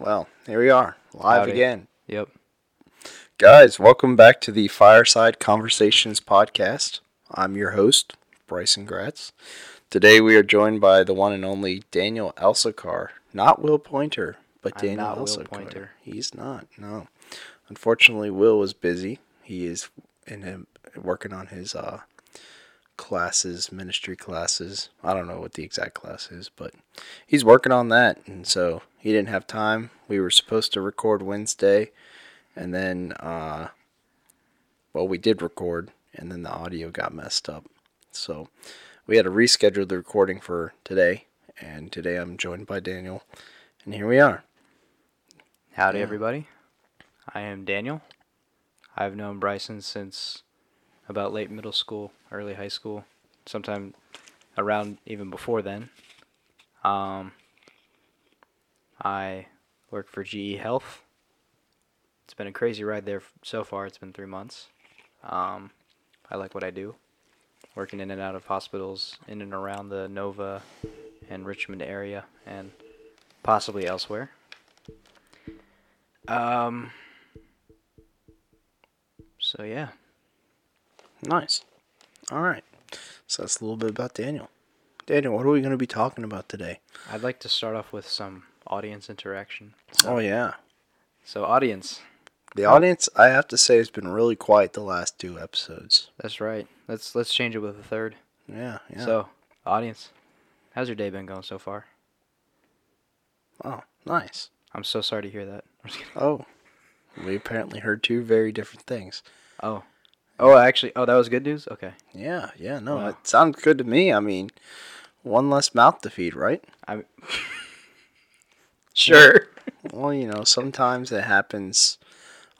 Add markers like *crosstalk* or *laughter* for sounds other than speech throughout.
Well, here we are, live Howdy. again. Yep. Guys, welcome back to the Fireside Conversations podcast. I'm your host, Bryson Gratz. Today we are joined by the one and only Daniel Elsakr. Not Will Pointer, but I'm Daniel Will Pointer. He's not, no. Unfortunately, Will was busy. He is in him working on his uh, classes, ministry classes. I don't know what the exact class is, but he's working on that, and so he didn't have time. We were supposed to record Wednesday, and then, uh, well, we did record, and then the audio got messed up. So we had to reschedule the recording for today, and today I'm joined by Daniel, and here we are. Howdy, Yeah. everybody. I am Daniel. I've known Bryson since about late middle school, early high school, sometime around even before then. Um, I work for GE Health. It's been a crazy ride there so far. It's been three months. Um, I like what I do, working in and out of hospitals in and around the Nova and Richmond area, and possibly elsewhere. Um. So yeah, Nice. All right. So that's a little bit about Daniel. Daniel, what are we going to be talking about today? I'd like to start off with some audience interaction. Oh, yeah. So audience, The audience, I have to say, has been really quiet the last two episodes. that's right. Let's let's change it with a third. Yeah, yeah. So audience, how's your day been going so far? oh, nice. I'm so sorry to hear that. *laughs* Oh, we apparently heard two very different things. Oh, oh, actually, oh, that was good news. Okay, Yeah, yeah, no, Wow. it sounds good to me. I mean, one less mouth to feed, right? I'm *laughs* sure. *laughs* Well, you know, sometimes it happens.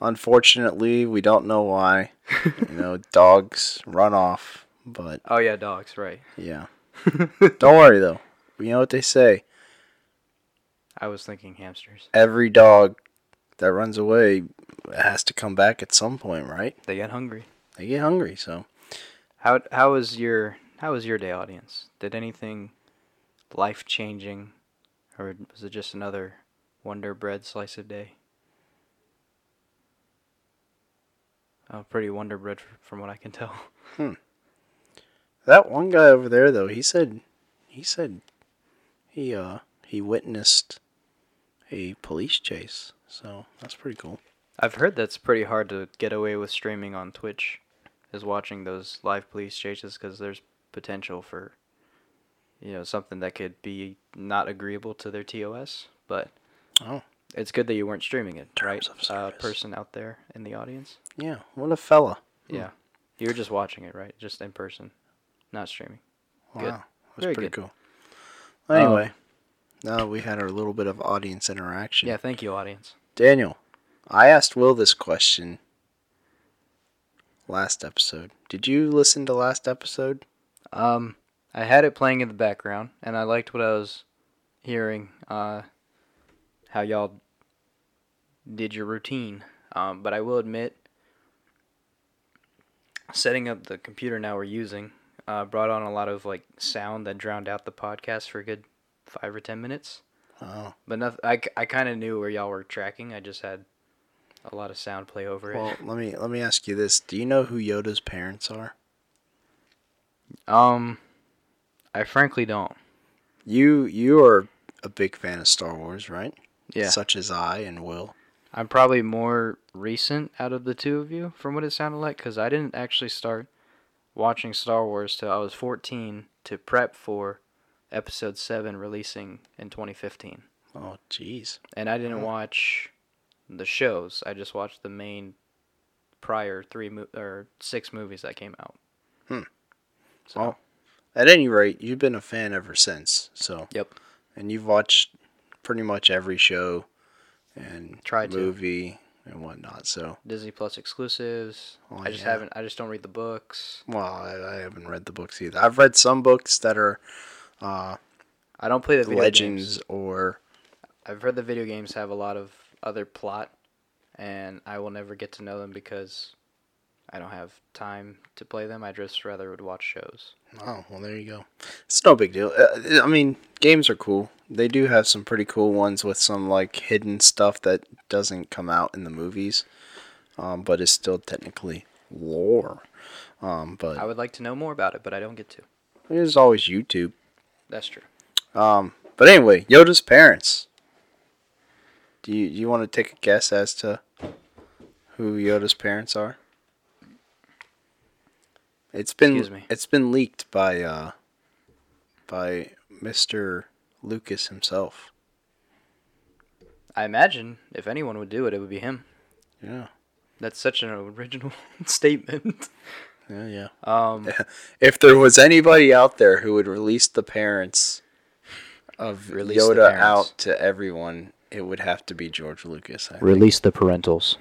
Unfortunately, we don't know why. you know, *laughs* dogs run off, but Oh yeah, dogs, right? yeah. don't worry though. You know what they say. I was thinking hamsters. Every dog that runs away has to come back at some point, right? They get hungry. They get hungry, so How how was your how was your day, audience? Did anything life changing, or was it just another Wonder Bread slice of day? Oh, pretty Wonder Bread from what I can tell. *laughs* that one guy over there though, he said he said he uh he witnessed a police chase. So, that's pretty cool. I've heard that's pretty hard to get away with streaming on Twitch, is watching those live police chases because there's potential for, you know, something that could be not agreeable to their TOS. But Oh. it's good that you weren't streaming it, right? Terms Uh, person out there in the audience. Yeah, what a fella. Hmm. Yeah, you were just watching it, right? Just in person, not streaming. Wow. Good. That's Very pretty good. cool. Anyway, now we had our little bit of audience interaction. Yeah, thank you, audience. Daniel, I asked Will this question last episode. Did you listen to last episode? Um, I had it playing in the background, and I liked what I was hearing. Uh, how y'all did your routine. Um, but I will admit, setting up the computer now we're using uh, brought on a lot of like sound that drowned out the podcast for a good five or ten minutes. Oh, But nothing. I, I kind of knew where y'all were tracking. I just had a lot of sound play over it. well, let me let me ask you this: Do you know who Yoda's parents are? Um, I frankly don't. You you are a big fan of Star Wars, right? Yeah. Such as I and Will. I'm probably more recent out of the two of you, from what it sounded like, because I didn't actually start watching Star Wars till I was 14 to prep for Episode 7 releasing in 2015. Oh, jeez. And I didn't watch the shows. I just watched the main prior three mo- or six movies that came out. Hmm. So, Well, At any rate, you've been a fan ever since. So. Yep. And you've watched pretty much every show and Tried to. movie and whatnot. So. Disney Plus exclusives. Oh, I just yeah. haven't. I just don't read the books. Well, I, I haven't read the books either. I've read some books that are uh, I don't play the video legends games. or I've heard the video games have a lot of other plot, and I will never get to know them because I don't have time to play them. I just rather would watch shows. Oh, well, there you go. It's no big deal. Uh, I mean, games are cool. They do have some pretty cool ones with some like hidden stuff that doesn't come out in the movies, um, but is still technically lore. Um, but I would like to know more about it, but I don't get to. there's always YouTube. That's true. Um, but anyway, Yoda's parents. Do you do you want to take a guess as to who Yoda's parents are? It's been Excuse me. it's been leaked by uh by Mr. Lucas himself. I imagine if anyone would do it, it would be him. Yeah. That's such an original *laughs* statement. Yeah, yeah. Um, *laughs* If there was anybody out there who would release the parents of Release Yoda parents. out to everyone, it would have to be George Lucas. I think. release the parentals.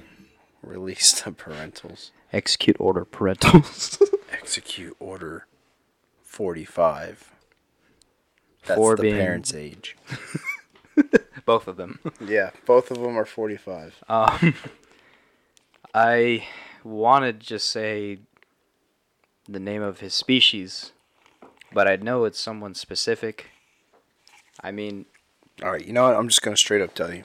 Release the parentals. Execute order parentals. *laughs* Execute Order 45. That's For the being- parents' age. *laughs* Both of them. *laughs* Yeah, both of them are 45. Um, I wanted to just say the name of his species, but I know it's someone specific. I mean, All right, you know what? I'm just going to straight up tell you.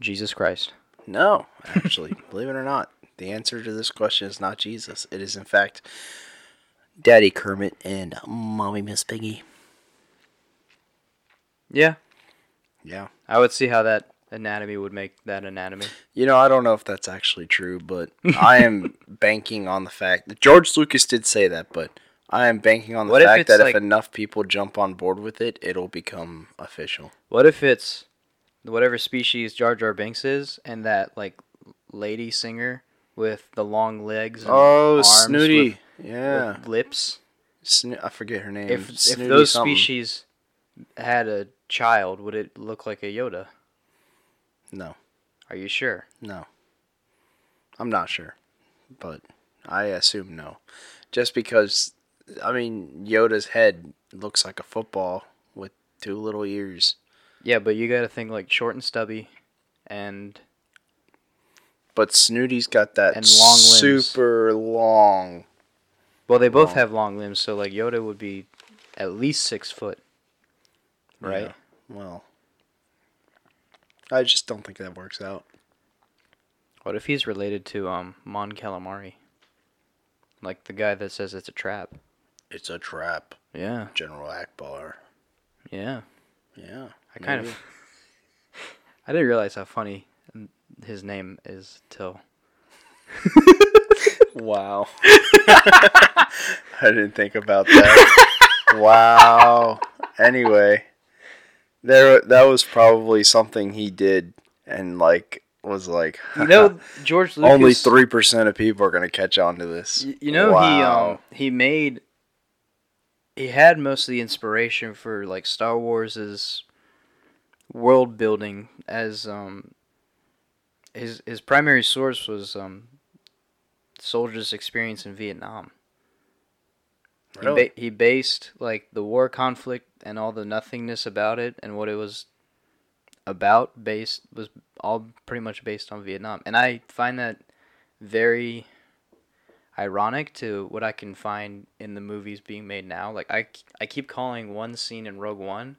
Jesus Christ. No, actually, *laughs* believe it or not, the answer to this question is not Jesus. It is, in fact, Daddy Kermit and Mommy Miss Piggy. Yeah, Yeah. I would see how that anatomy would make that anatomy. You know, I don't know if that's actually true, but I am *laughs* banking on the fact that George Lucas did say that, but I am banking on the What fact it's that like- if enough people jump on board with it, it'll become official. What if it's whatever species Jar Jar Binks is, and that like lady singer with the long legs? And Oh, arms Snooty. with, yeah. with lips. Sno- I forget her name. If if those something. species had a child, would it look like a Yoda? No, Are you sure? no. I'm not sure, but I assume no. Just because, I mean, Yoda's head looks like a football with two little ears. Yeah, but you got to think like short and stubby, and But Snooty's got that And long limbs. super long. well, they both Long. have long limbs, so like Yoda would be at least six foot, right? Yeah, well, I just don't think that works out. What if he's related to um Mon Calamari, like the guy that says it's a trap? It's a trap, Yeah, General Ackbar. yeah. Yeah, I kind maybe. of. *laughs* I didn't realize how funny his name is till. *laughs* Wow. *laughs* I didn't think about that. wow. Anyway, there that was probably something he did and like was like You know, George Lucas. only 3% of people are going to catch on to this. You know, he um he made. He had most of the inspiration for like Star Wars's world building as um. His his primary source was um. Soldiers' experience in Vietnam. He, Really? ba- he based like the war conflict and all the nothingness about it and what it was about based was all pretty much based on Vietnam. And I find that very ironic to what I can find in the movies being made now. Like I I keep calling one scene in Rogue One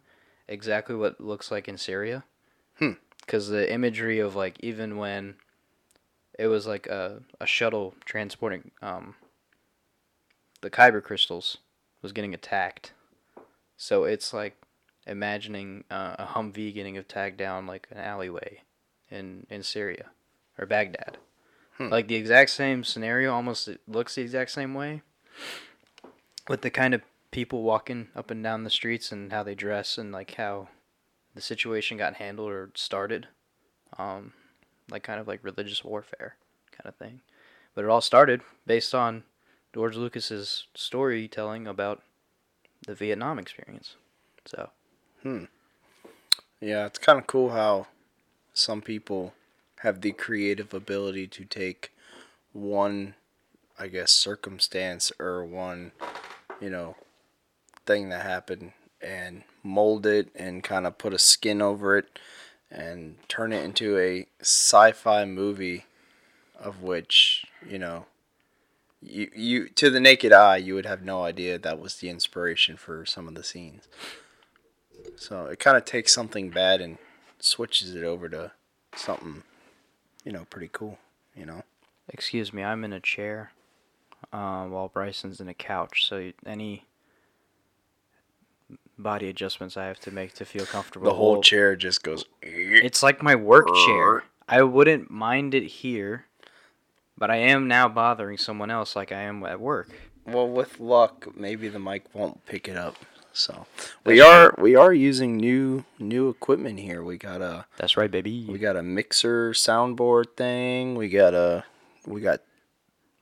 exactly what it looks like in Syria. Hmm. Cuz the imagery of like even when it was like a, a shuttle transporting um the kyber crystals was getting attacked. So it's like imagining uh, a Humvee getting attacked down like an alleyway in in Syria or Baghdad. Hmm. Like the exact same scenario, almost it looks the exact same way. With the kind of people walking up and down the streets and how they dress and like how the situation got handled or started. Um, like kind of like religious warfare kind of thing. But it all started based on George Lucas's storytelling about the Vietnam experience. So hmm, Yeah, it's kind of cool how some people have the creative ability to take one, I guess, circumstance or one, you know, thing that happened and mold it and kind of put a skin over it and turn it into a sci fi movie of which you know, you you to the naked eye you would have no idea that was the inspiration for some of the scenes. So it kind of takes something bad and switches it over to something, you know, pretty cool. You know. Excuse me, I'm in a chair, uh, while Bryson's in a couch. So any body adjustments I have to make to feel comfortable. The whole will- chair just goes. It's like my work chair. I wouldn't mind it here, but I am now bothering someone else like I am at work. Well, with luck, maybe the mic won't pick it up. So we are we are using new new equipment here. We got a That's right, baby. we got a mixer soundboard thing. We got a we got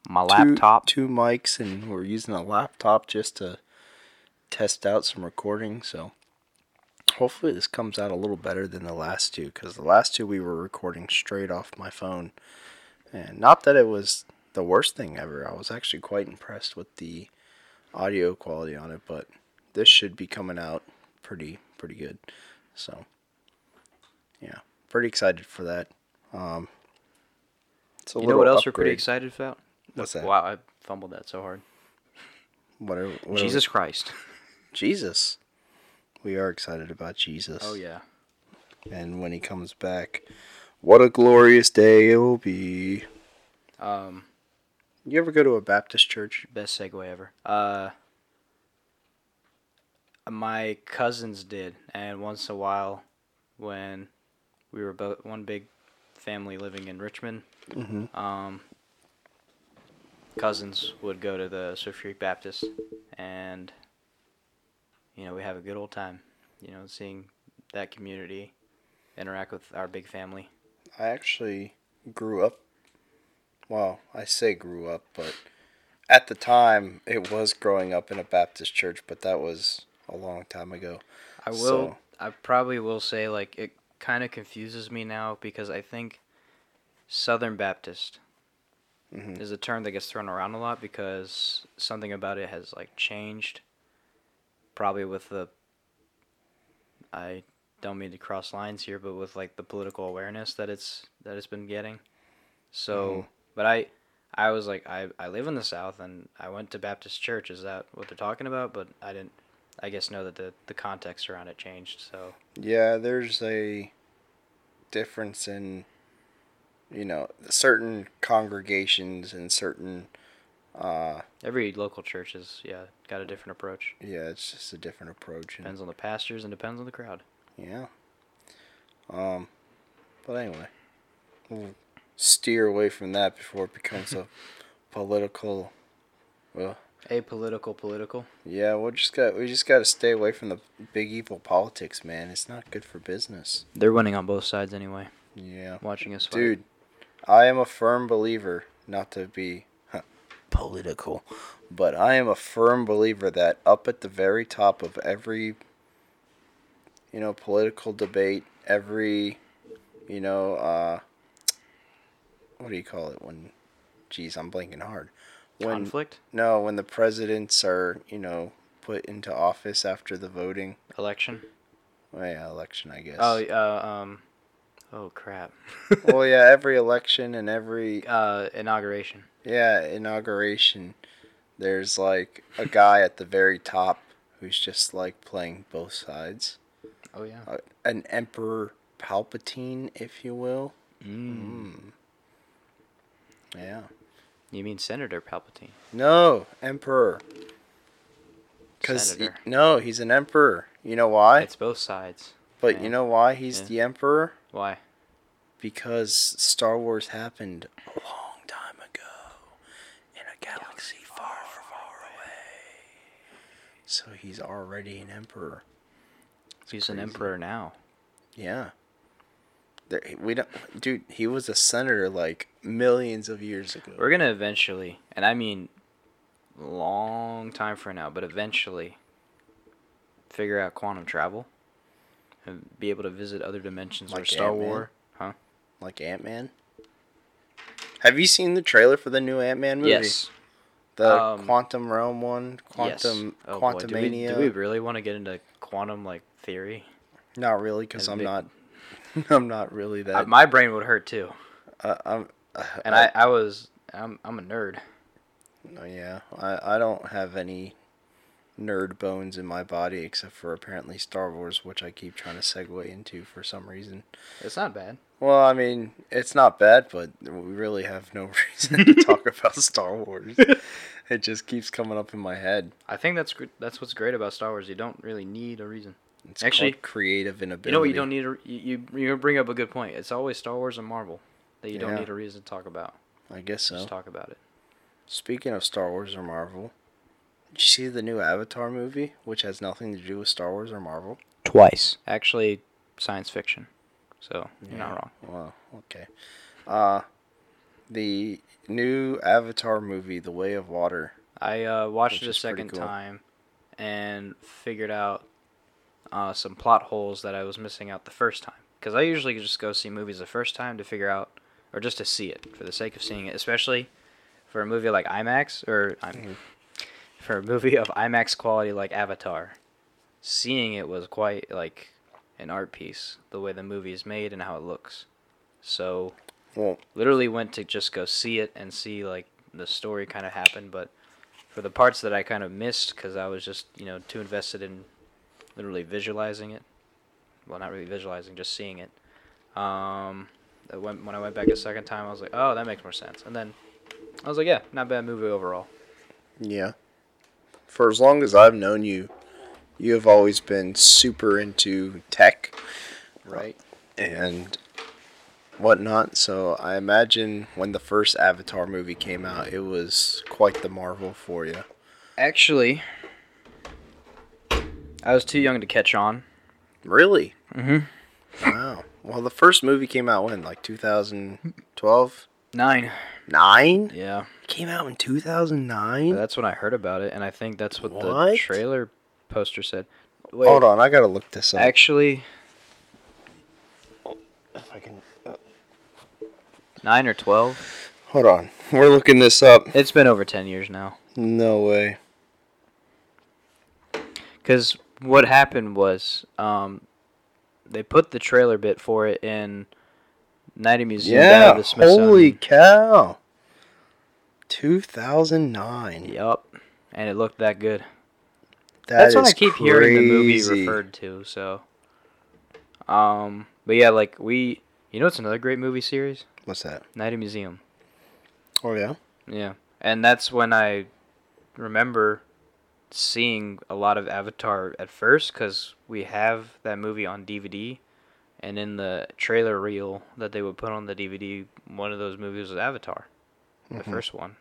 my two- laptop. two, mics, and we're using a laptop just to test out some recording. So hopefully this comes out a little better than the last two because the last two we were recording straight off my phone, and not that it was the worst thing ever. I was actually quite impressed with the audio quality on it, but this should be coming out pretty pretty good. So yeah, pretty excited for that. Um, it's a You know what else we're pretty excited about? What's that? Wow, I fumbled that so hard. Whatever, whatever. Jesus Christ. Jesus. We are excited about Jesus. Oh yeah. And when he comes back, what a glorious day it will be. Um, You ever go to a Baptist church? best segue ever. Uh, my cousins did, and once in a while, when we were both one big family living in Richmond, Mm-hmm. um, cousins would go to the Sophia Baptist, and you know we have a good old time. You know, seeing that community interact with our big family. I actually grew up. Well, I say grew up, but at the time it was growing up in a Baptist church, but that was a long time ago. I will. So- I probably will say like it kind of confuses me now because I think Southern Baptist Mhm. is a term that gets thrown around a lot because something about it has like changed. Probably with the. I don't mean to cross lines here, but with like the political awareness that it's that it's been getting. So, Mhm. but I. I was like, I, I live in the South and I went to Baptist church. Is that what they're talking about? But I didn't, I guess, know that the, the context around it changed. So, Yeah, there's a difference in, you know, certain congregations and certain, uh, Every local church is yeah got a different approach. yeah, it's just a different approach. And, Depends on the pastors and depends on the crowd. yeah. Um, but anyway, we'll steer away from that before it becomes a *laughs* political. Well, Apolitical, political. Political. Yeah, we just got we just got to stay away from the big evil politics, man. It's not good for business. They're winning on both sides anyway. Yeah. Watching us fight. Dude, I am a firm believer, not to be huh, political, but I am a firm believer that up at the very top of every, you know, political debate, every, you know, uh, what do you call it when, geez, I'm blinking hard. When conflict, no, when the presidents are, you know, put into office after the voting, election. well, yeah, election, I guess. Oh, uh, um, oh crap. *laughs* well, yeah, every election and every *laughs* uh, inauguration. Yeah, inauguration. There's like a guy at the very top who's just like playing both sides. Oh yeah. Uh, an Emperor Palpatine, if you will. Mm. Mm. Yeah. You mean Senator Palpatine? No, Emperor. Cause Senator. no, he's an emperor. You know why? It's both sides. but yeah. you know why he's Yeah. the emperor? Why? Because Star Wars happened a long time ago in a galaxy far, far away. So he's already an emperor. He's an emperor now. Yeah. There, we don't, dude. He was a senator like millions of years ago. We're gonna eventually, and I mean, long time from now, but eventually, figure out quantum travel, and be able to visit other dimensions or Like Star Ant-Man? Wars. Huh? Like Ant Man. Have you seen the trailer for the new Ant Man movie? Yes. The Um, quantum realm one, yes. quantum Oh, boy, do we- Do we, really want to get into quantum like theory? Not really, because I'm big- not. *laughs* I'm not really Uh, that. my brain would hurt too. uh, I'm *sighs* And I, I was I'm I'm a nerd. Oh, yeah, I, I don't have any nerd bones in my body except for apparently Star Wars, which I keep trying to segue into for some reason. It's not bad. Well, I mean, it's not bad, but we really have no *laughs* reason to talk about Star Wars. *laughs* It just keeps coming up in my head. I think that's that's what's great about Star Wars. You don't really need a reason. It's Actually, called creative inability. You know what? You don't need a you you bring up a good point. It's always Star Wars and Marvel that you don't Yeah. need a reason to talk about. I guess so. Just talk about it. Speaking of Star Wars or Marvel, did you see the new Avatar movie, which has nothing to do with Star Wars or Marvel? Twice. Actually, science fiction. So you're not wrong. Well, okay. Uh, the new Avatar movie, The Way of Water. I uh, watched it a second cool. time and figured out uh, some plot holes that I was missing out the first time. Because I usually just go see movies the first time to figure out, or just to see it for the sake of seeing it, especially for a movie like IMAX or I'm, Mhm. for a movie of IMAX quality like Avatar. Seeing it was quite like an art piece, the way the movie is made and how it looks. So Well, literally went to just go see it and see like the story kind of happen but for the parts that i kind of missed because i was just you know too invested in literally visualizing it well not really visualizing just seeing it um I went, when i went back a second time i was like oh that makes more sense and then i was like yeah not bad movie overall yeah. For as long as I've known you, you have always been super into tech right and whatnot. So I imagine when the first Avatar movie came out, it was quite the marvel for you. actually i was too young to catch on Really? mm-hmm Wow. Well, the first movie came out when, like 2012, nine nine. yeah Came out in 2009. that's when i heard about it and i think that's what, the trailer poster said Wait, Hold on, I gotta look this up. Actually, if I can. nine or twelve. Hold on, we're looking this up. It's been over ten years now. No way. Because what happened was, um, they put the trailer bit for it in Night of Museum Yeah. the Smithsonian. Holy cow. 2009. Yup. And it looked that good. That That's what I keep hearing the movie referred to. So, um, but yeah, like we, you know, it's another great movie series, What's that? Night of Museum. Oh yeah. Yeah, and that's when I remember seeing a lot of Avatar at first because we have that movie on DVD, and in the trailer reel that they would put on the DVD, one of those movies was Avatar, the Mhm. first one,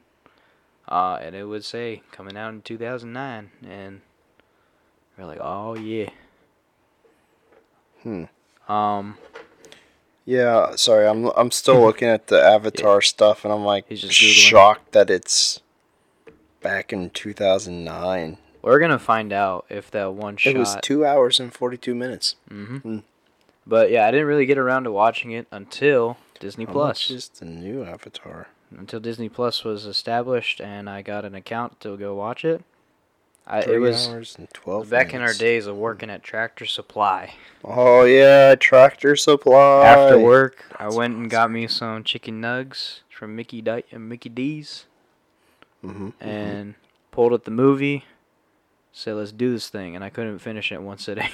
uh, and it would say coming out in 2009, and we're like, oh yeah. Hmm. Um, Yeah. Sorry, I'm I'm still looking at the Avatar stuff, and I'm like shocked that it's back in 2009. we're gonna find out if that one shot. It was two hours and 42 minutes. hmm Mm. But yeah, I didn't really get around to watching it until Disney Plus. is the new Avatar? Until Disney Plus was established and I got an account to go watch it. I, Three it was hours and 12 back in our days of working at Tractor Supply. Oh yeah, Tractor Supply. After work, I went and got me some chicken nugs from Mickey Di- uh, Mickey D's hmm and pulled up the movie. Said, "Let's do this thing," and I couldn't finish it in one sitting.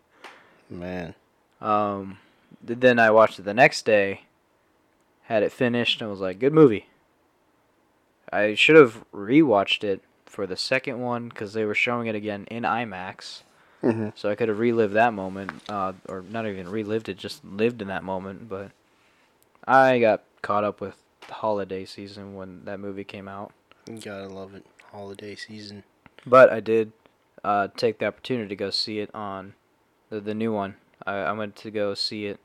*laughs* man. Um, then I watched it the next day, had it finished, and was like, good movie. I should have rewatched it for the second one because they were showing it again in IMAX, hmm so I could have relived that moment, uh, or not even relived it, just lived in that moment. But I got caught up with the holiday season when that movie came out. You gotta love it. Holiday season. But I did uh, take the opportunity to go see it on the, the new one. I, I went to go see it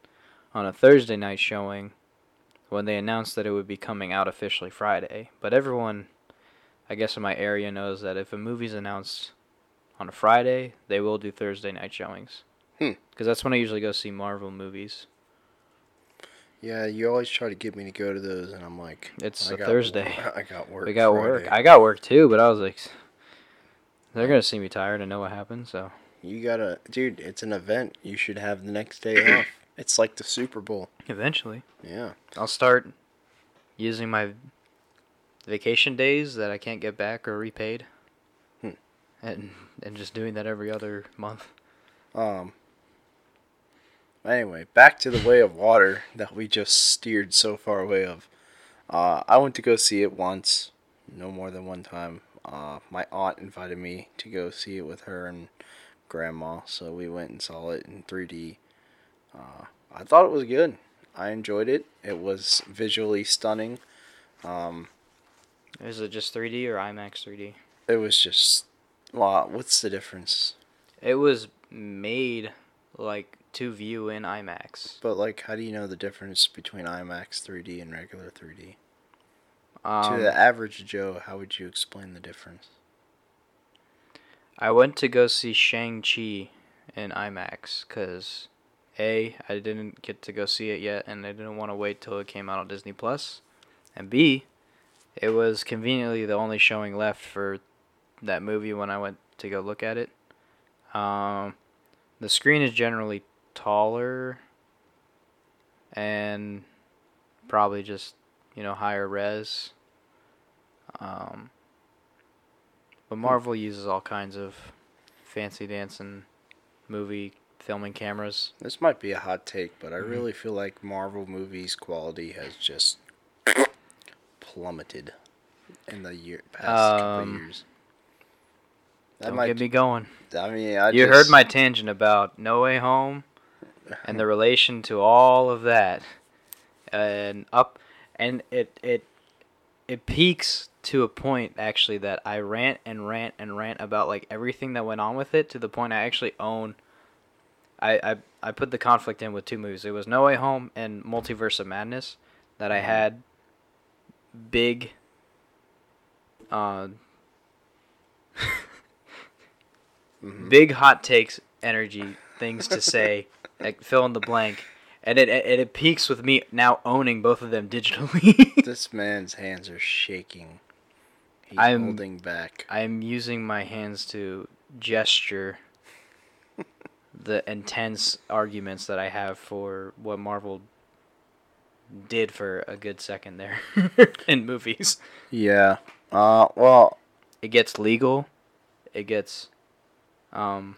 on a Thursday night showing when they announced that it would be coming out officially Friday. But everyone, I guess in my area, knows that if a movie's announced on a Friday, they will do Thursday night showings. Hmm. Because that's when I usually go see Marvel movies. Yeah, you always try to get me to go to those, and I'm like, It's a Thursday. wor- *laughs* I got work. we got work. I got work too, but I was like, they're gonna see me tired and know what happened. So You gotta, dude. It's an event. You should have the next day off. *coughs* It's like the Super Bowl. eventually. Yeah. I'll start using my vacation days that I can't get back or repaid. Hmm. And and just doing that every other month. Um. Anyway, back to the Way of Water that we just steered so far away of. Uh, I went to go see it once, no more than one time. Uh, my aunt invited me to go see it with her and grandma, so we went and saw it in 3D. Uh, I thought it was good. I enjoyed it. It was visually stunning. Um, Is it just 3D or IMAX 3D? it was just, wow, what's the difference? It was made like to view in IMAX. But like, how do you know the difference between IMAX 3D and regular 3D? Um, to the average Joe, how would you explain the difference? I went to go see Shang-Chi in IMAX because A, I didn't get to go see it yet and I didn't want to wait till it came out on Disney Plus. And B, it was conveniently the only showing left for that movie when I went to go look at it. Um, the screen is generally taller and probably just, you know, higher res. Um, but Marvel uses all kinds of fancy dancing movie filming cameras. This might be a hot take, but I Mhm. really feel like Marvel movies' quality has just *coughs* plummeted in the year past couple Um, of years. That Don't might. get me going. I mean, I you just, heard my tangent about No Way Home and the relation to all of that, and up, and it it it peaks to a point actually that I rant and rant and rant about like everything that went on with it to the point I actually own. I I I put the conflict in with two movies. It was No Way Home and Multiverse of Madness that I Mhm. had big. Uh, Mhm. big hot takes energy things to say *laughs* like fill in the blank and it, it it peaks with me now owning both of them digitally *laughs* This man's hands are shaking. He's I'm- holding back. i'm using my hands to gesture *laughs* the intense arguments that i have for what marvel did for a good second there *laughs* in movies Yeah. Uh. Well. it gets legal it gets um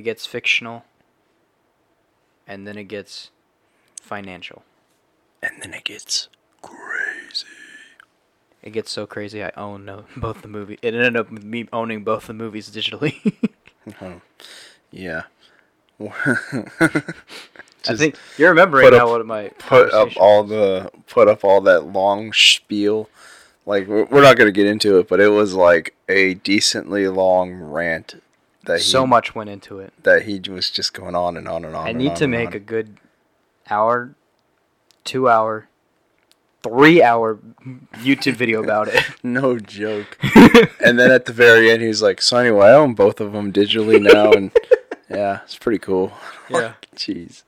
it gets fictional and then it gets financial And then it gets crazy. it gets so crazy i own no, uh, *laughs* both the movie it ended up with me owning both the movies digitally *laughs* Oh, yeah. *laughs* i think you're remembering up- what my put up all the put up all that long spiel. Like we're not gonna get into it, but it was like a decently long rant that he, so much went into it that he was just going on and on and on. i and need on to make on. a good hour two hour three hour youtube video *laughs* about it *laughs* no joke. *laughs* and then at the very end, he was like, "So anyway, I own both of them digitally now, and yeah, it's pretty cool." Yeah. Jeez,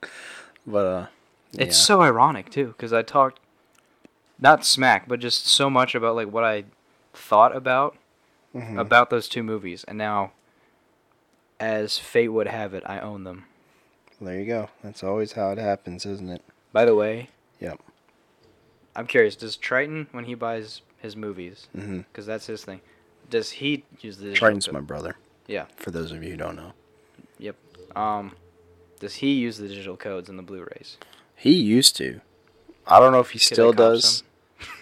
but uh, It's yeah. so ironic too, because I talked not smack, but just so much about like what I thought about Mhm. about those two movies, and now, as fate would have it, I own them. There you go. That's always how it happens, isn't it? By the way, Yep. I'm curious. Does Triton, when he buys his movies, Mm-hmm. because that's his thing, does he use the digital Triton's code? my brother. Yeah. For those of you who don't know, Yep. Um, does he use the digital codes in the Blu-rays? he used to. I don't know if he Could still does.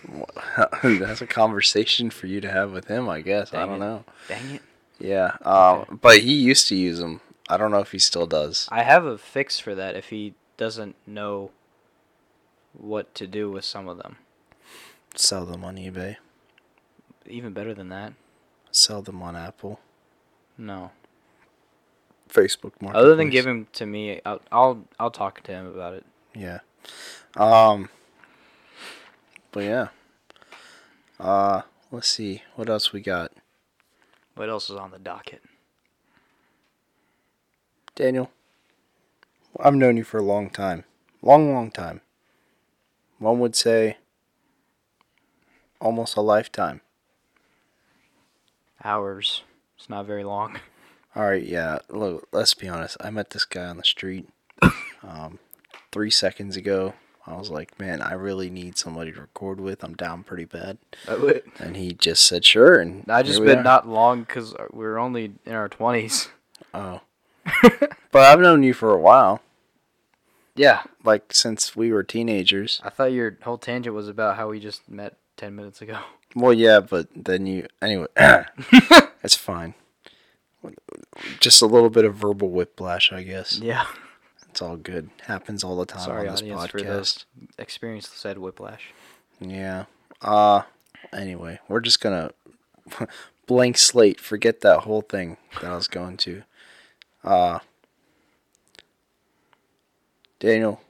*laughs* That's a conversation for you to have with him, I guess. I don't it. know. Dang it! Yeah, um, Okay. but he used to use them. I don't know if he still does. I have a fix for that if he doesn't know what to do with some of them. Sell them on eBay. Even better than that, Sell them on Apple, no. Facebook Marketplace. Other than give him to me, I'll, I'll I'll talk to him about it. Yeah. Um. But yeah. Uh, let's see what else we got. What else is on the docket? Daniel, I've known you for a long time. Long, long time. One would say almost a lifetime. Hours. It's not very long. *laughs* All right, yeah. Look, let's be honest. I met this guy on the street um, three seconds ago. I was like, man, I really need somebody to record with. I'm down pretty bad. And he just said, sure. And I just been are. not long because we are only in our twenties. *laughs* Oh. *laughs* but I've known you for a while, Yeah, like since we were teenagers. I thought your whole tangent was about how we just met ten minutes ago. Well, yeah, but then you anyway. *laughs* it's fine. Just a little bit of verbal whiplash, I guess. Yeah. It's all good. Happens all the time Sorry, on this audience, podcast. for those experienced said whiplash. Yeah. Uh anyway, we're just gonna *laughs* blank slate, forget that whole thing that I was going to. Uh Daniel.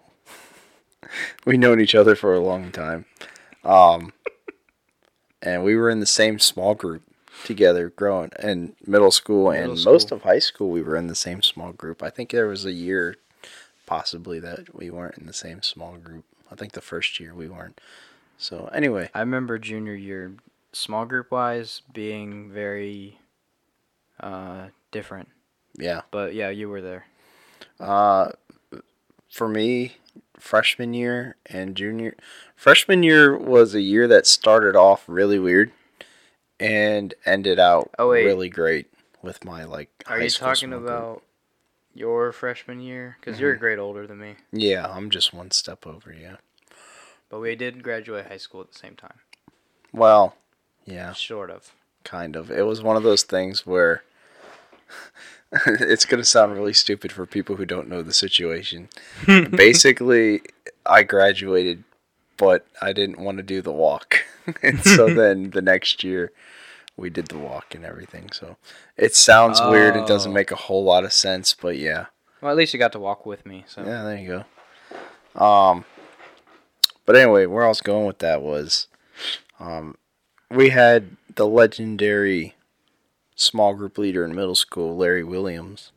*laughs* We've known each other for a long time. Um and we were in the same small group together growing in middle school and Middle most of high school we were in the same small group. I think there was a year possibly that we weren't in the same small group. I think the first year we weren't. So anyway, I remember junior year, small group wise, being very uh, different. yeah. But yeah, you were there. Uh, for me, freshman year and junior, freshman year was a year that started off really weird, and ended out Oh, really great with my like. Are you talking about your freshman year? Because you're a Mm-hmm. grade older than me. Yeah, I'm just one step over. Yeah. But we did graduate high school at the same time. Well, yeah, Sort of. kind of. It was one of those things where. *laughs* it's gonna sound really stupid for people who don't know the situation. *laughs* basically I graduated, but I didn't want to do the walk. *laughs* and so then the next year we did the walk and everything. So it sounds weird. It doesn't Oh. make a whole lot of sense, but yeah. Well, at least you got to walk with me. So Yeah, there you go. Um but anyway, where I was going with that was um we had the legendary small group leader in middle school, Larry Williams.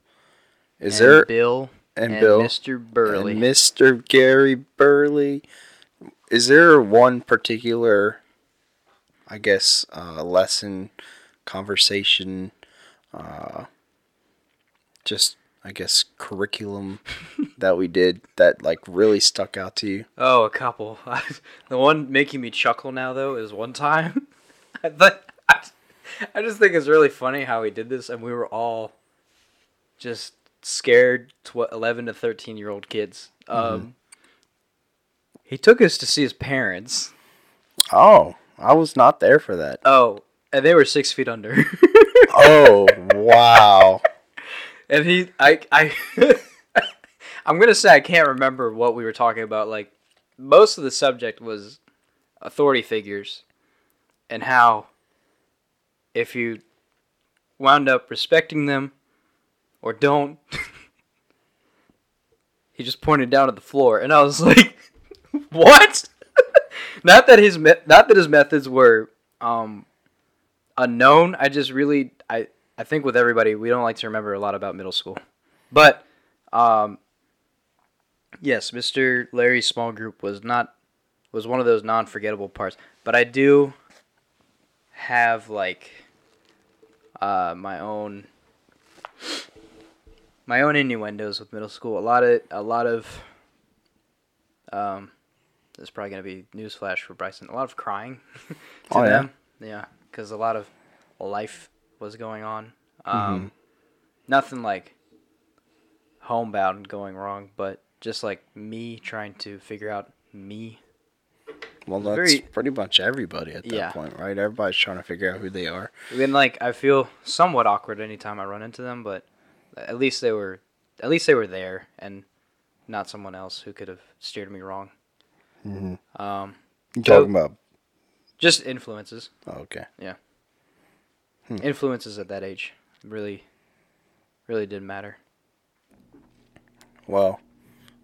Is And there Bill and and Bill Mr. Burley? and Mr. Gary Burley. Is there one particular, I guess, uh, lesson, conversation, uh, just I guess curriculum *laughs* that we did that like really stuck out to you? Oh, a couple. *laughs* the one making me chuckle now though is one time. *laughs* I thought I, I just think it's really funny how he did this, and we were all just scared. Tw- Eleven to thirteen year old kids. Um, he took us to see his parents. Oh, I was not there for that. Oh, and they were six feet under. *laughs* Oh wow! and he, I, I, *laughs* I'm gonna say I can't remember what we were talking about. Like most of the subject was authority figures and how if you wound up respecting them or don't, *laughs* he just pointed down at the floor, and I was like, "What?" Not that his not that his methods were um, unknown. I just really I I think with everybody we don't like to remember a lot about middle school, but um, yes, Mr. Larry's small group was not was one of those non forgettable parts. But I do have like uh, my own my own innuendos with middle school. A lot of a lot of um, this is probably gonna be newsflash for Bryson. A lot of crying *laughs* to Oh, yeah? them. Yeah, because a lot of life was going on. Um, Mm-hmm. Nothing like homebound going wrong, but just like me trying to figure out me. Well, that's Very- pretty much everybody at that Yeah. point, right? Everybody's trying to figure out who they are. Then like I feel somewhat awkward anytime I run into them, but at least they were at least they were there and not someone else who could have steered me wrong. Mm-hmm. Um, You So- talking about? just influences, Oh, okay. Hmm. influences at that age really, really didn't matter. Well,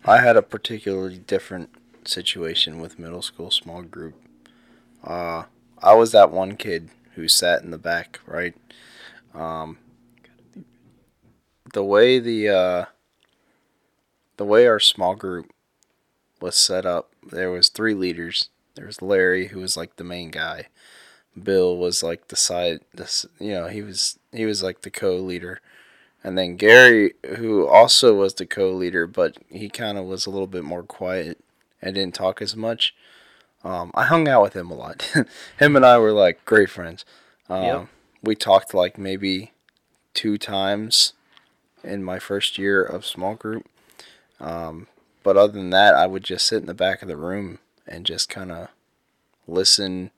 I had a particularly different situation with middle school small group. Uh, I was that one kid who sat in the back, right? Um, the way the uh, the way our small group was set up, there was three leaders. There was Larry, who was like the main guy. Bill was like the side, this you know, he was he was like the co-leader. And then Gary, who also was the co-leader, but he kind of was a little bit more quiet and didn't talk as much. Um, I hung out with him a lot. *laughs* him and I were like great friends. Um, Yep. We talked like maybe two times in my first year of small group. Um, but other than that, I would just sit in the back of the room and just kind of listen.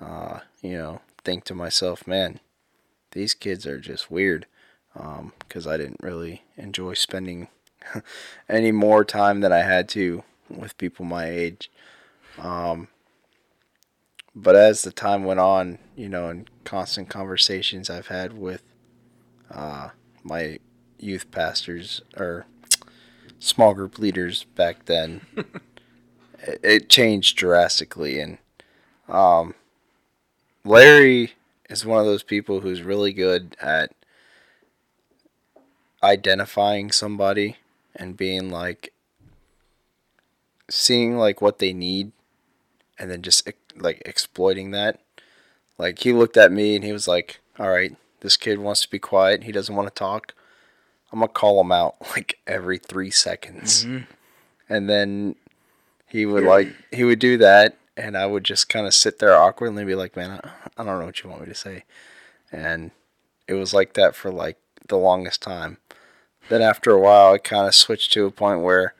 Uh, you know, think to myself, man, these kids are just weird. Because I didn't really enjoy spending *laughs* any more time than I had to with people my age. Um, but as the time went on, you know, in constant conversations I've had with uh, my youth pastors or small group leaders back then, it, *laughs* it changed drastically. And um, Larry is one of those people who's really good at identifying somebody and being like seeing like what they need and then just like exploiting that. Like he looked at me and he was like all right this kid wants to be quiet. He doesn't want to talk i'm gonna call him out *laughs* like every three seconds. Mhm. and then he would like he would do that and i would just kind of sit there awkwardly and be like man I, I don't know what you want me to say. And it was like that for like the longest time. Then after a while it kind of switched to a point where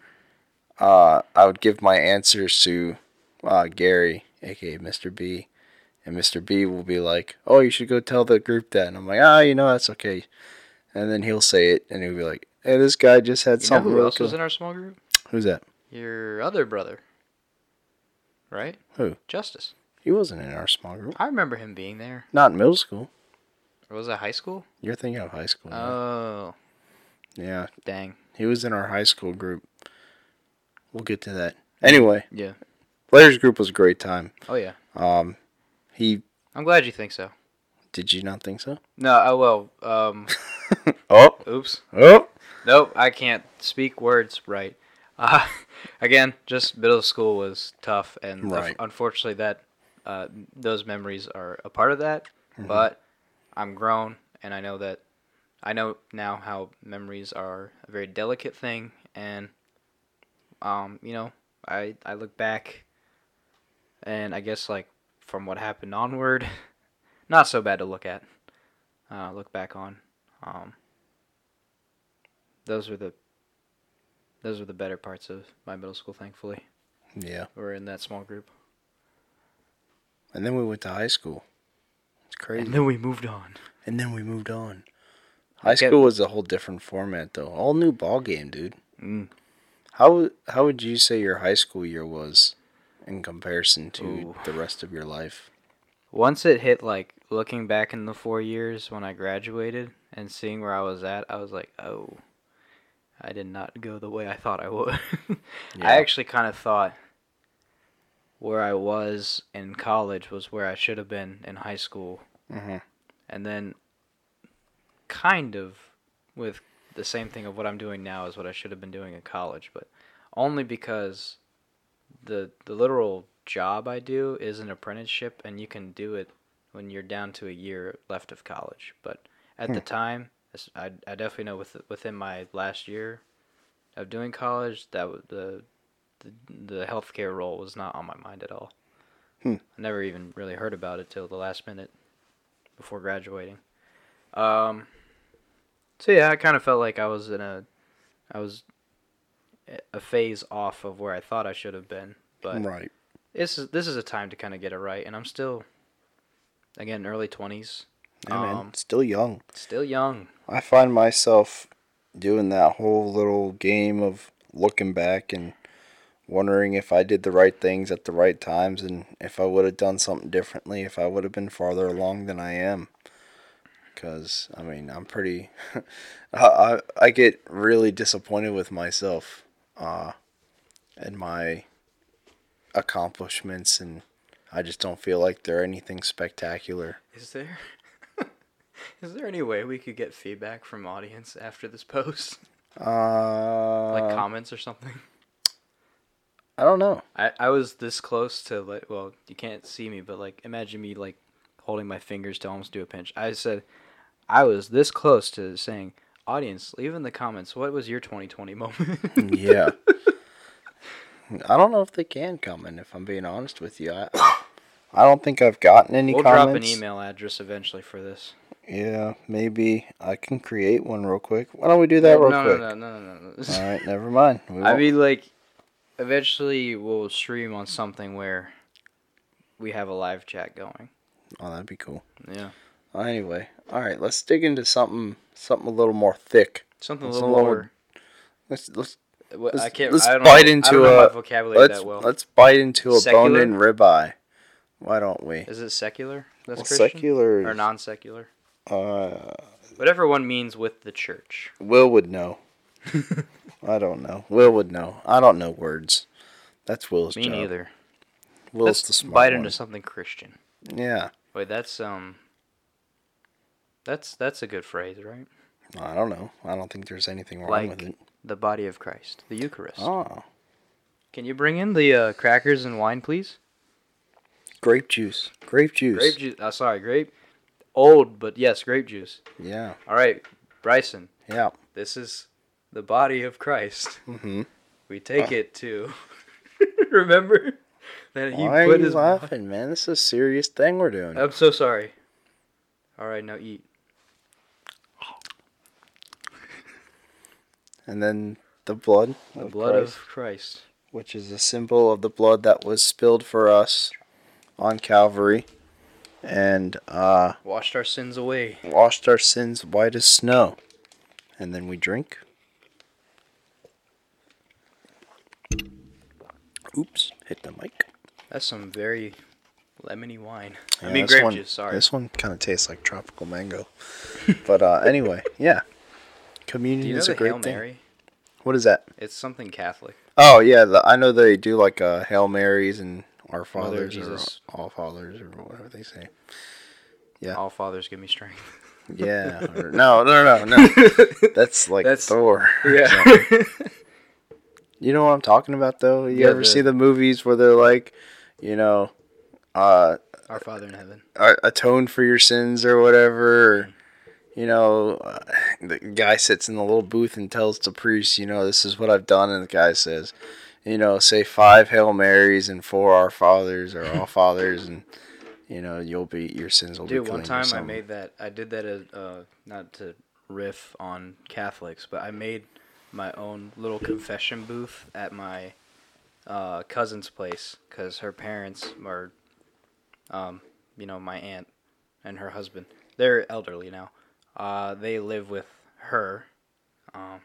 uh, i would give my answers to uh, gary aka mr b. And mr b will be like oh you should go tell the group that. And i'm like ah you know that's okay and then he'll say it and he'll be like hey this guy just had You something who else was cool." in our small group? who's that Your other brother. Right? Who? Justice. he wasn't in our small group I remember him being there. not in middle school Or was that high school? you're thinking of high school right? Oh, yeah dang. He was in our high school group. We'll get to that. Anyway, Yeah. Larry's group was a great time. Oh, yeah. Um, he I'm glad you think so. Did you not think so? No, oh, well, um, *laughs* Oh, oops. oh, Nope, I can't speak words right. Uh, *laughs* again, just middle school was tough, and Right. unfortunately, that uh, those memories are a part of that. Mm-hmm. But I'm grown, and I know that I know now how memories are a very delicate thing, and um, you know, I I look back, and I guess like from what happened onward, *laughs* not so bad to look at, uh, look back on. Um, those were the those were the better parts of my middle school thankfully yeah. we're in that small group And then we went to high school. It's crazy. and then we moved on And then we moved on. High school was a whole different format, though. All new ball game, dude. mm. How how would you say your high school year was in comparison to Ooh. the rest of your life? once it hit like looking back in the four years when i graduated and seeing where i was at i was like oh i did not go the way i thought i would *laughs* Yeah. i actually kind of thought where i was in college was where i should have been in high school Mm-hmm. and then kind of with the same thing of what I'm doing now is what I should have been doing in college, but only because the the literal job I do is an apprenticeship and you can do it when you're down to a year left of college. But at the time, I, I definitely know with within my last year of doing college that the the the healthcare role was not on my mind at all. Hmm. I never even really heard about it till the last minute before graduating. Um, so yeah, I kind of felt like I was in a, I was a phase off of where I thought I should have been. But right. this is this is a time to kind of get it right, and I'm still, again, early twenties, Yeah, man. Um, Still young. still young. I find myself doing that whole little game of looking back and wondering if I did the right things at the right times and if I would have done something differently, if I would have been farther along than I am. Because, I mean, I'm pretty. *laughs* I, I, I get really disappointed with myself uh, and my accomplishments, and I just don't feel like they're anything spectacular. Is there? *laughs* Is there any way we could get feedback from audience after this post, Uh, like comments or something? I don't know. I, I was this close to like well you can't see me but like imagine me like holding my fingers to almost do a pinch. I said I was this close to saying audience leave in the comments what was your 2020 moment. yeah. *laughs* I don't know if they can comment. If I'm being honest with you, I, I don't think I've gotten any comments. We'll comments. drop an email address eventually for this. Yeah, maybe I can create one real quick. Why don't we do that no, real no, quick? no, no, no, no, no. All right, never mind. *laughs* I mean, like, eventually we'll stream on something where we have a live chat going. oh, that'd be cool. Yeah, Well, anyway, all right, let's dig into something something a little more thick. something a little a little- more. Let's let's I let's- can't. let's I don't bite know, I into a- my vocabulary let's that well. let's bite into a Secular? bone-in ribeye. Why don't we? Is it secular? That's Well, Christian secular or non-secular? Uh, Whatever one means with the church. Will would know. *laughs* I don't know. Will would know. I don't know words. That's Will's Me job. neither. Will's Let's the smart bite one. into something Christian. Yeah. Wait, that's um. That's that's a good phrase, right? I don't know. I don't think there's anything wrong Like- with it. The body of Christ, the Eucharist. Oh, Can you bring in the uh, crackers and wine, please? Grape juice. Grape juice. Grape juice. Uh, sorry, grape. Old, but yes, grape juice. Yeah. All right, Bryson. Yeah. This is the body of Christ. Mm-hmm. We take it to. *laughs* Remember that he Why are put you his. laughing, man? This is a serious thing we're doing. I'm so sorry. All right, now eat. And then the blood. The blood Christ, of Christ. which is a symbol of the blood that was spilled for us on Calvary, and uh, Washed our sins away. washed our sins white as snow. And then we drink. Oops, hit the mic. That's some very lemony wine. I mean, this grape one- juice. Sorry. This one kind of tastes like tropical mango. *laughs* but uh, anyway, yeah. Communion you know is a great Hail thing. Mary? What is that? It's something Catholic. Oh yeah, the, I know they do like uh, Hail Marys and Our Mother Fathers or All Fathers or whatever they say. Yeah. All fathers give me strength. *laughs* Yeah. or- no, no, no, no. *laughs* That's like That's- Thor. *laughs* Yeah. You know what I'm talking about though? You Yeah, ever the- see the movies where they're like, you know, uh, Our Father in heaven. atone for your sins or whatever. Or, you know, uh, the guy sits in the little booth and tells the priest, you know, this is what I've done, and the guy says, you know, say five Hail Marys and four Our Fathers or All Fathers, and you know, you'll be your sins will Dude, be clean. one time I made that. I did that. As, uh, not to riff on Catholics, but I made my own little confession booth at my uh, cousin's place because her parents are, um, you know, my aunt and her husband. They're elderly now. Uh, they live with her, um,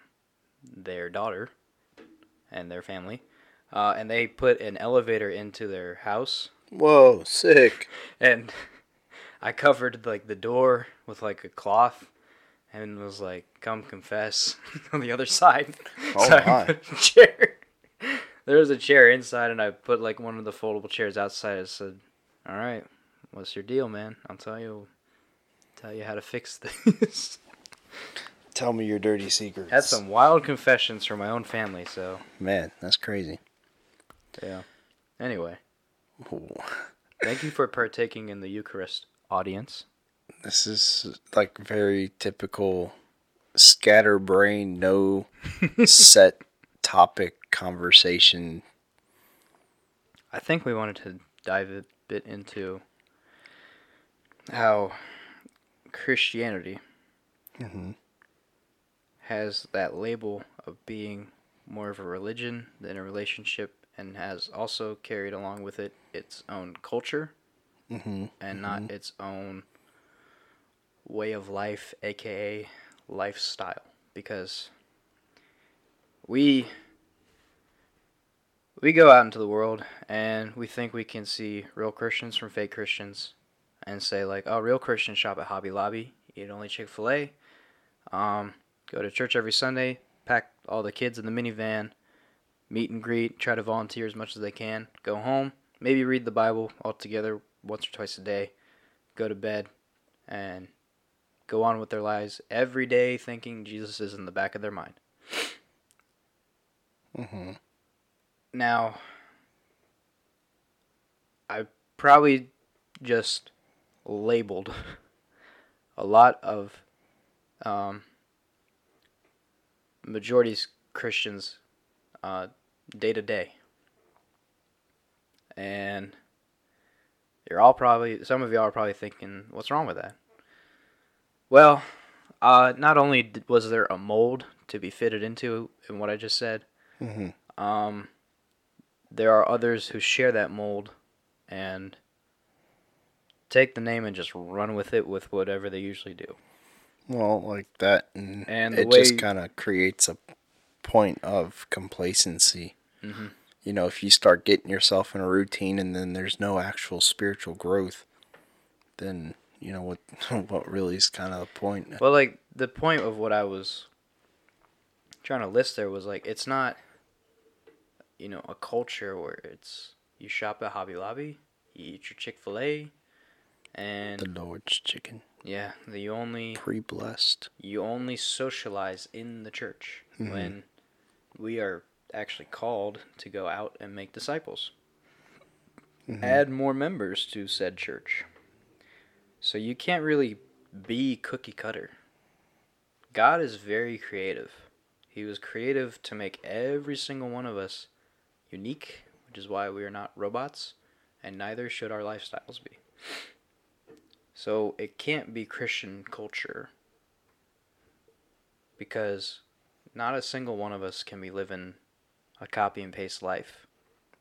their daughter, and their family. Uh, and they put an elevator into their house Whoa, sick! and *laughs* I covered like the door with like a cloth and was like, "Come confess" *laughs* on the other side. Oh, so my. chair. *laughs* There was a chair inside, and I put like one of the foldable chairs outside. I said, "All right, what's your deal, man? I'll tell you, tell you how to fix this." Tell me your dirty secrets. Had some wild confessions from my own family. So man. That's crazy. yeah. Anyway, Ooh. thank you for partaking in the Eucharist, audience. This is like very typical scatterbrain, no *laughs* set topic conversation. I think we wanted to dive a bit into how Christianity Mm-hmm. Has that label of being more of a religion than a relationship and has also carried along with it its own culture Mm-hmm. and not its own way of life, aka lifestyle. Because we we go out into the world and we think we can see real Christians from fake Christians and say like, oh, real Christians shop at Hobby Lobby, eat only Chick Fil A, um, go to church every Sunday, pack all the kids in the minivan, meet and greet, try to volunteer as much as they can, go home, maybe read the Bible all together once or twice a day, go to bed, and go on with their lives every day thinking Jesus is in the back of their mind. Mm-hmm. Now, I probably just labeled *laughs* a lot of um, majority's Christians uh, day to day. And you're all probably, some of y'all are probably thinking, what's wrong with that? Well, uh, not only was there a mold to be fitted into in what I just said, hmm um, there are others who share that mold and take the name and just run with it with whatever they usually do. Well, like that, and, And it just kind of creates a point of complacency. Mm-hmm. You know, if you start getting yourself in a routine and then there's no actual spiritual growth, then you know what *laughs* what really is kind of the point. Well, like the point of what I was trying to list there was like it's not, you know, a culture where it's you shop at Hobby Lobby, you eat your Chick Fil A, and The Lord's chicken, yeah, the only pre-blessed. you only socialize in the church Mhm. when we are actually called to go out and make disciples. Mhm. Add more members to said church. So you can't really be cookie cutter. God is very creative. He was creative to make every single one of us unique, which is why we are not robots, and neither should our lifestyles be. So it can't be Christian culture because not a single one of us can be living a copy and paste life.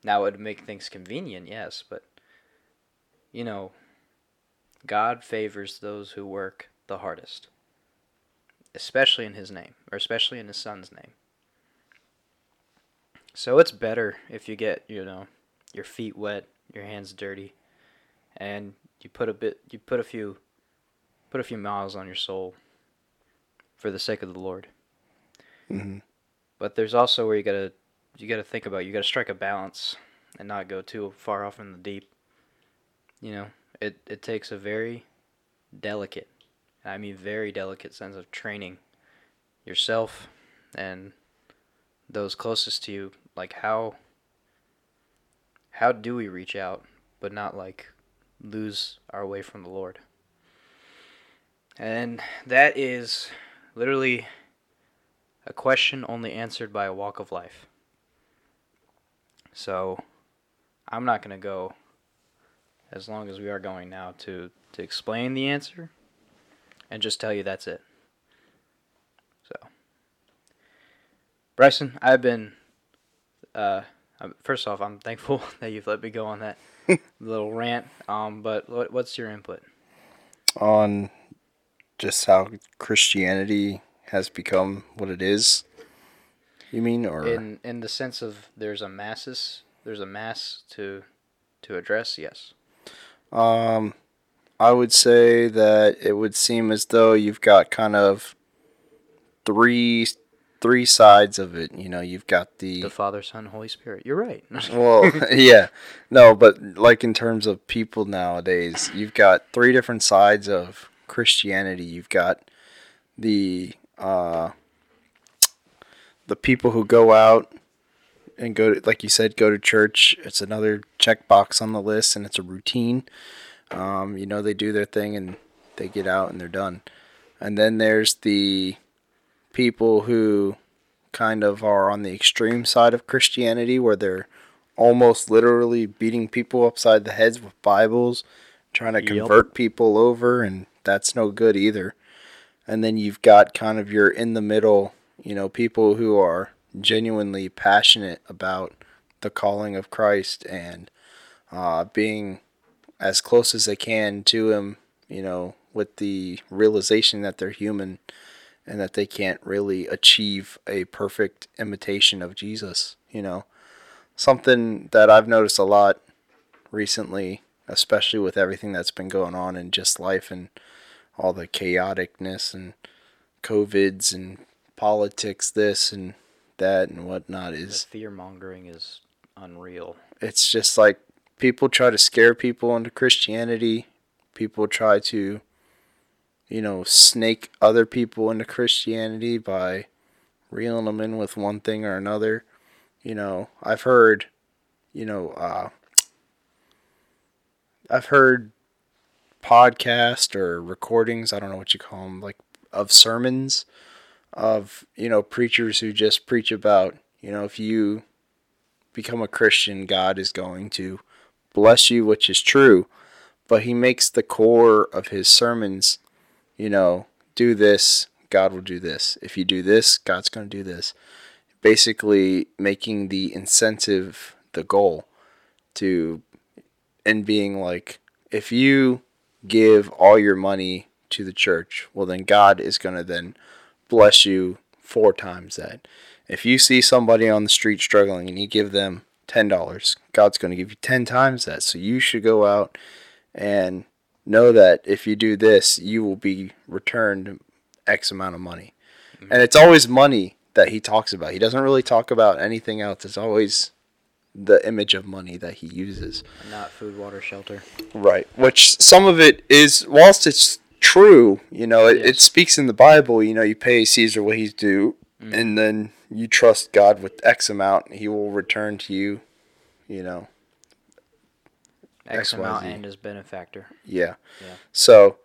Now it would make things convenient, yes, but you know, God favors those who work the hardest, especially in His name, or especially in His Son's name. So it's better if you get, you know, your feet wet, your hands dirty, and you put a bit, you put a few, put a few miles on your soul for the sake of the Lord. hmm But there's also where you gotta you gotta think about you gotta strike a balance and not go too far off in the deep. You know, it it takes a very delicate, I mean very delicate sense of training yourself and those closest to you. Like how how do we reach out but not like lose our way from the Lord? And that is literally a question only answered by a walk of life. So, I'm not going to go as long as we are going now to to explain the answer and just tell you that's it. So, Bryson, I've been uh first off, I'm thankful *laughs* that you've let me go on that *laughs* little rant. Um, but what, what's your input? On just how Christianity has become what it is. You mean, or In in the sense of there's a masses, there's a mass to to address. Yes. Um, I would say that it would seem as though you've got kind of three three sides of it. You know, you've got the, The Father, Son, Holy Spirit. You're right. *laughs* well, *laughs* yeah, no, but like in terms of people nowadays, you've got three different sides of Christianity. You've got the uh, the people who go out and go to, like you said, go to church. It's another checkbox on the list, and it's a routine. Um, you know, they do their thing and they get out and they're done. And then there's the people who kind of are on the extreme side of Christianity, where they're almost literally beating people upside the heads with Bibles, trying to Yep. convert people over, and that's no good either. And then you've got kind of your in the middle, you know, people who are genuinely passionate about the calling of Christ and uh, being as close as they can to Him, you know, with the realization that they're human and that they can't really achieve a perfect imitation of Jesus, you know. Something that I've noticed a lot recently, especially with everything that's been going on in just life and all the chaoticness and COVIDs and politics, this and that and whatnot, is fear mongering is unreal. it's just like people try to scare people into Christianity. People try to, you know, snake other people into Christianity by reeling them in with one thing or another. You know, I've heard, you know, uh, I've heard podcast or recordings, I don't know what you call them, like of sermons of, you know, preachers who just preach about, you know, if you become a Christian, God is going to bless you, which is true, but he makes the core of his sermons, you know, do this, God will do this. If you do this, God's going to do this. Basically, making the incentive the goal to, and being like, if you give all your money to the church, well, then God is going to then bless you four times that. If you see somebody on the street struggling and you give them $10, God's going to give you 10 times that. So you should go out and know that if you do this, you will be returned X amount of money. Mm-hmm. And it's always money that he talks about. He doesn't really talk about anything else. It's always the image of money that he uses. Not food, water, shelter. Right. Which some of it is, whilst it's true, you know, it, yes. it speaks in the Bible, you know, you pay Caesar what he's due, mm. and then you trust God with X amount, he will return to you, you know. X, X amount and his benefactor. Yeah. Yeah. So,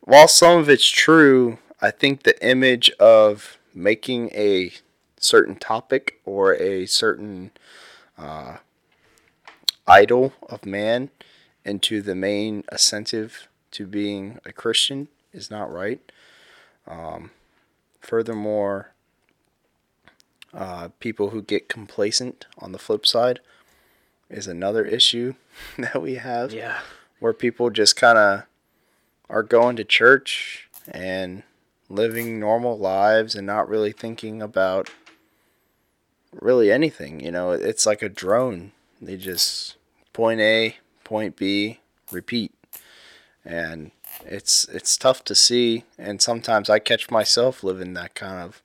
while some of it's true, I think the image of making a certain topic or a certain uh, idol of man into the main incentive to being a Christian is not right. Um, furthermore, uh, people who get complacent on the flip side is another issue *laughs* that we have. Yeah. Where people just kind of are going to church and living normal lives and not really thinking about really anything. You know, it's like a drone. They just point A, point B, repeat. And it's it's tough to see and sometimes I catch myself living that kind of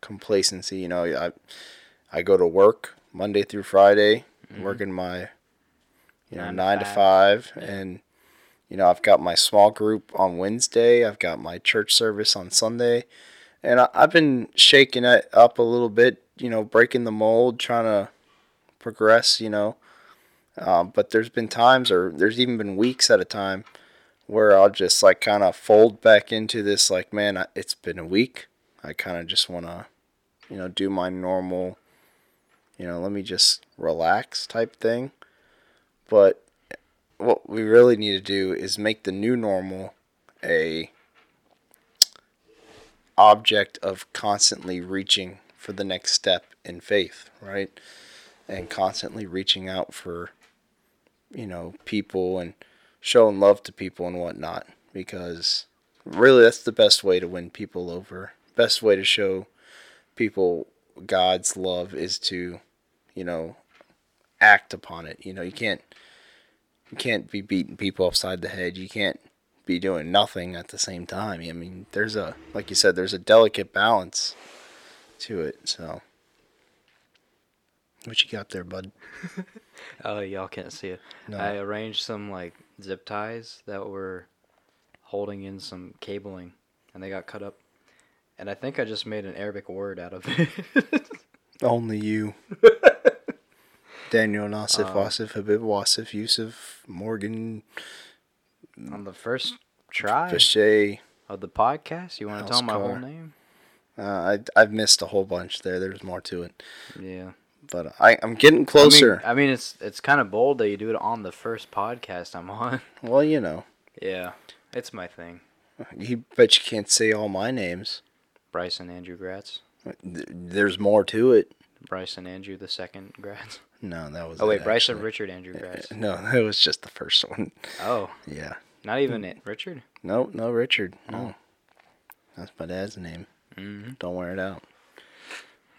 complacency, you know, I I go to work Monday through Friday, mm-hmm. working my you know, 9 to 5, yeah. and you know, I've got my small group on Wednesday, I've got my church service on Sunday, and I, have been shaking it up a little bit you know, breaking the mold, trying to progress, you know. Uh, but there's been times, or there's even been weeks at a time, where I'll just like kind of fold back into this, like, man, it's been a week. I kind of just want to, you know, do my normal, you know, let me just relax type thing. But what we really need to do is make the new normal a object of constantly reaching for the next step in faith, right? And constantly reaching out for, you know, people and showing love to people and whatnot. Because really, that's the best way to win people over. Best way to show people God's love is to, you know, act upon it. You know, you can't you can't be beating people upside the head. You can't be doing nothing at the same time. I mean, there's a like you said, there's a delicate balance to it. So, what you got there, bud? *laughs* oh, y'all can't see it. No. I arranged some like zip ties that were holding in some cabling, and they got cut up. And I think I just made an Arabic word out of it. *laughs* Only you. *laughs* Daniel Nasif, um, Wasif, Habib, Wasif, Yusuf, Morgan. On the first try Fichet, of the podcast, you want to tell my whole name? Uh, I I've missed a whole bunch there. There's more to it. Yeah. But I I'm getting closer. I mean, I mean it's it's kind of bold that you do it on the first podcast I'm on. Well, you know. *laughs* Yeah, it's my thing. You bet you can't say all my names. Bryson Andrew Gratz. There's more to it. Bryson Andrew the second Gratz. *laughs* No, that was. Oh wait, Bryson Richard Andrew Gratz. No, *laughs* that was just the first one. Oh. Yeah. Not even it, Richard. No, no Richard. No. Oh. That's my dad's name. Mm-hmm. Don't wear it out.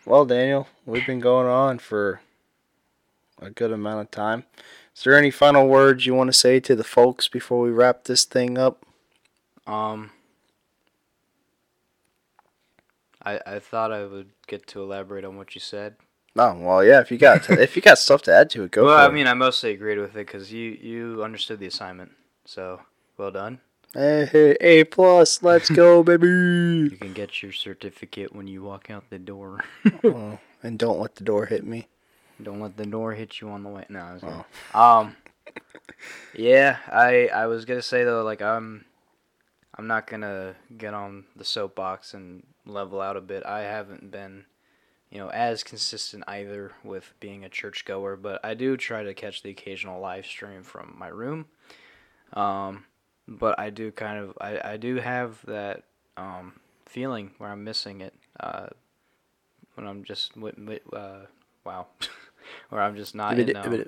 Well, Daniel, we've been going on for a good amount of time. Is there any final words you want to say to the folks before we wrap this thing up? Um, I I thought I would get to elaborate on what you said. Oh well, yeah. If you got to, if you got stuff to add to it, go. Well, I it. mean, I mostly agreed with it because you you understood the assignment, so well done. Hey, hey, A plus, let's go, *laughs* baby. You can get your certificate when you walk out the door. oh, *laughs* and don't let the door hit me. Don't let the door hit you on the way. No. Oh. Um. Yeah, I I was gonna say though, like I'm, I'm not gonna get on the soapbox and level out a bit. I haven't been you know, as consistent either with being a churchgoer, but I do try to catch the occasional live stream from my room. Um, but I do kind of, I, I do have that um, feeling where I'm missing it uh, when I'm just, uh, wow, *laughs* or I'm just not in, um,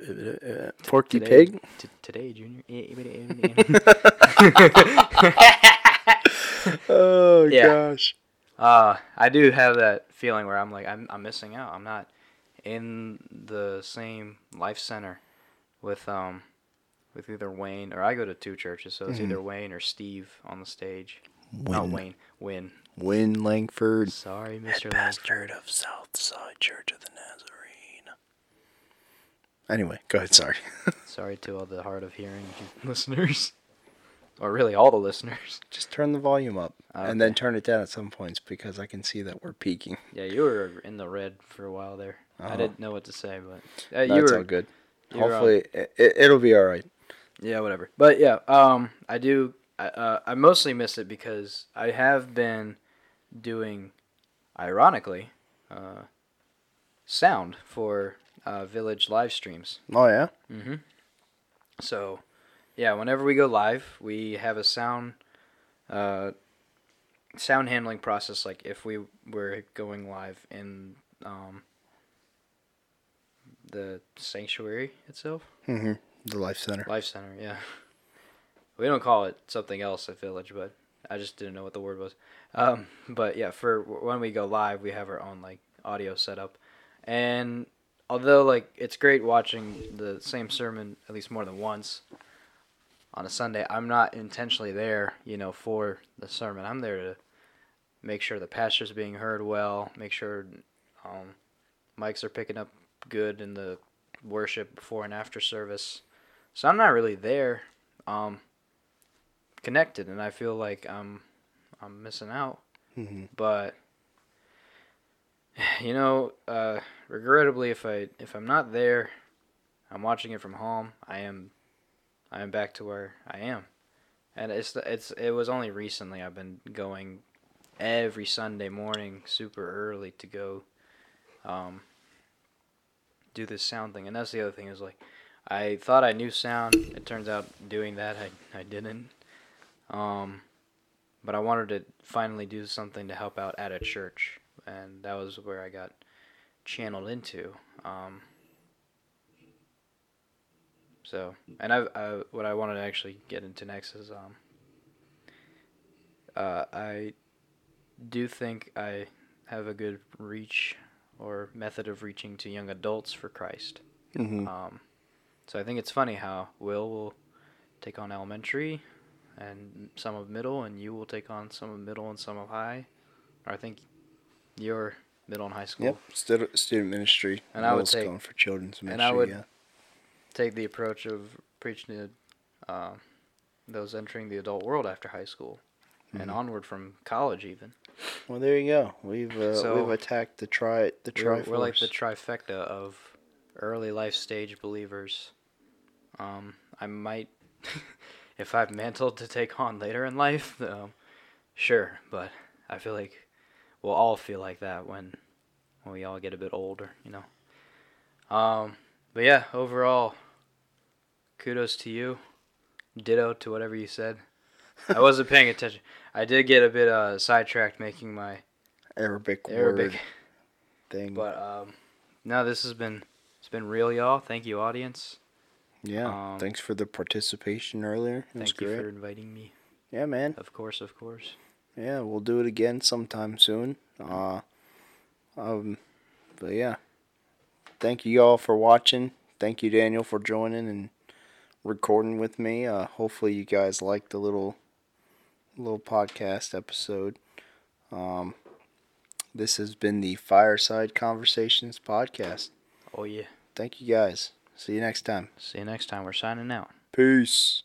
Porky today, Pig. t- today, Junior. *laughs* *laughs* Oh Yeah. gosh. Uh, I do have that feeling where I'm like I'm I'm missing out. I'm not in the same life center with um with either Wayne or I go to two churches, so it's Mhm. either Wayne or Steve on the stage. Not Win, Wayne, Win. Win Langford, Sorry, Mr. Langford. of Southside Church of the Nazarene. Anyway, go ahead. Sorry. *laughs* Sorry to all the hard of hearing *laughs* listeners, or really all the listeners. *laughs* Just turn the volume up and then turn it down at some points because I can see that we're peaking. Yeah, you were in the red for a while there. Uh-huh. I didn't know what to say, but uh, That's you were all good. you were on- Hopefully, it, it, it'll be all right. Yeah, whatever. But yeah, um, I do. I, uh, I mostly miss it because I have been doing, ironically, uh, sound for uh, village live streams. Oh yeah. Mm-hmm. So, yeah, whenever we go live, we have a sound, uh, sound handling process. Like if we were going live in um, the sanctuary itself. Mm-hmm. The Life Center. Life Center, yeah. We don't call it something else at Village, but I just didn't know what the word was. Um, but yeah, for when we go live, we have our own like audio setup, and although like it's great watching the same sermon at least more than once on a Sunday, I'm not intentionally there, you know, for the sermon. I'm there to make sure the pastor's being heard well, make sure um, mics are picking up good in the worship before and after service. So I'm not really there, um, connected, and I feel like I'm, I'm missing out. Mm-hmm. But *sighs* you know, uh, regrettably, if I if I'm not there, I'm watching it from home. I am, I am back to where I am, and it's it's it was only recently I've been going every Sunday morning super early to go, um, do this sound thing, and that's the other thing is like. I thought I knew sound. It turns out doing that I, I didn't. Um, but I wanted to finally do something to help out at a church, and that was where I got channeled into. Um, so, and I, I what I wanted to actually get into next is um, uh, I do think I have a good reach or method of reaching to young adults for Christ. Mm-hmm. Um, so I think it's funny how Will will take on elementary and some of middle, and you will take on some of middle and some of high. Or I think you're middle and high school. Yep. Student student ministry. And I would Will's take- going for children's ministry. and. I would- yeah. Take the approach of preaching to uh, those entering the adult world after high school and Mhm. onward from college, even. Well, there you go. We've uh, So- we've attacked the tri the We're, Triforce. we're like the trifecta of early life stage believers. Um, I might, *laughs* if I've mantled to take on later in life, um, sure. But I feel like we'll all feel like that when when we all get a bit older, you know. Um, but yeah, overall, kudos to you. Ditto to whatever you said. I wasn't paying attention. I did get a bit uh, sidetracked making my Arabic, Arabic. word thing. But um, no, this has been it's been real, y'all. Thank you, audience. yeah, um, thanks for the participation earlier. It Thank you great. for inviting me. Yeah, man. Of course, of course. Yeah, we'll do it again sometime soon. Uh, um, but yeah, thank you all for watching. Thank you, Daniel, for joining and recording with me. Uh, hopefully, you guys liked the little little podcast episode. Um, this has been the Fireside Conversations podcast. Oh yeah. Thank you guys. See you next time. See you next time. We're signing out. Peace.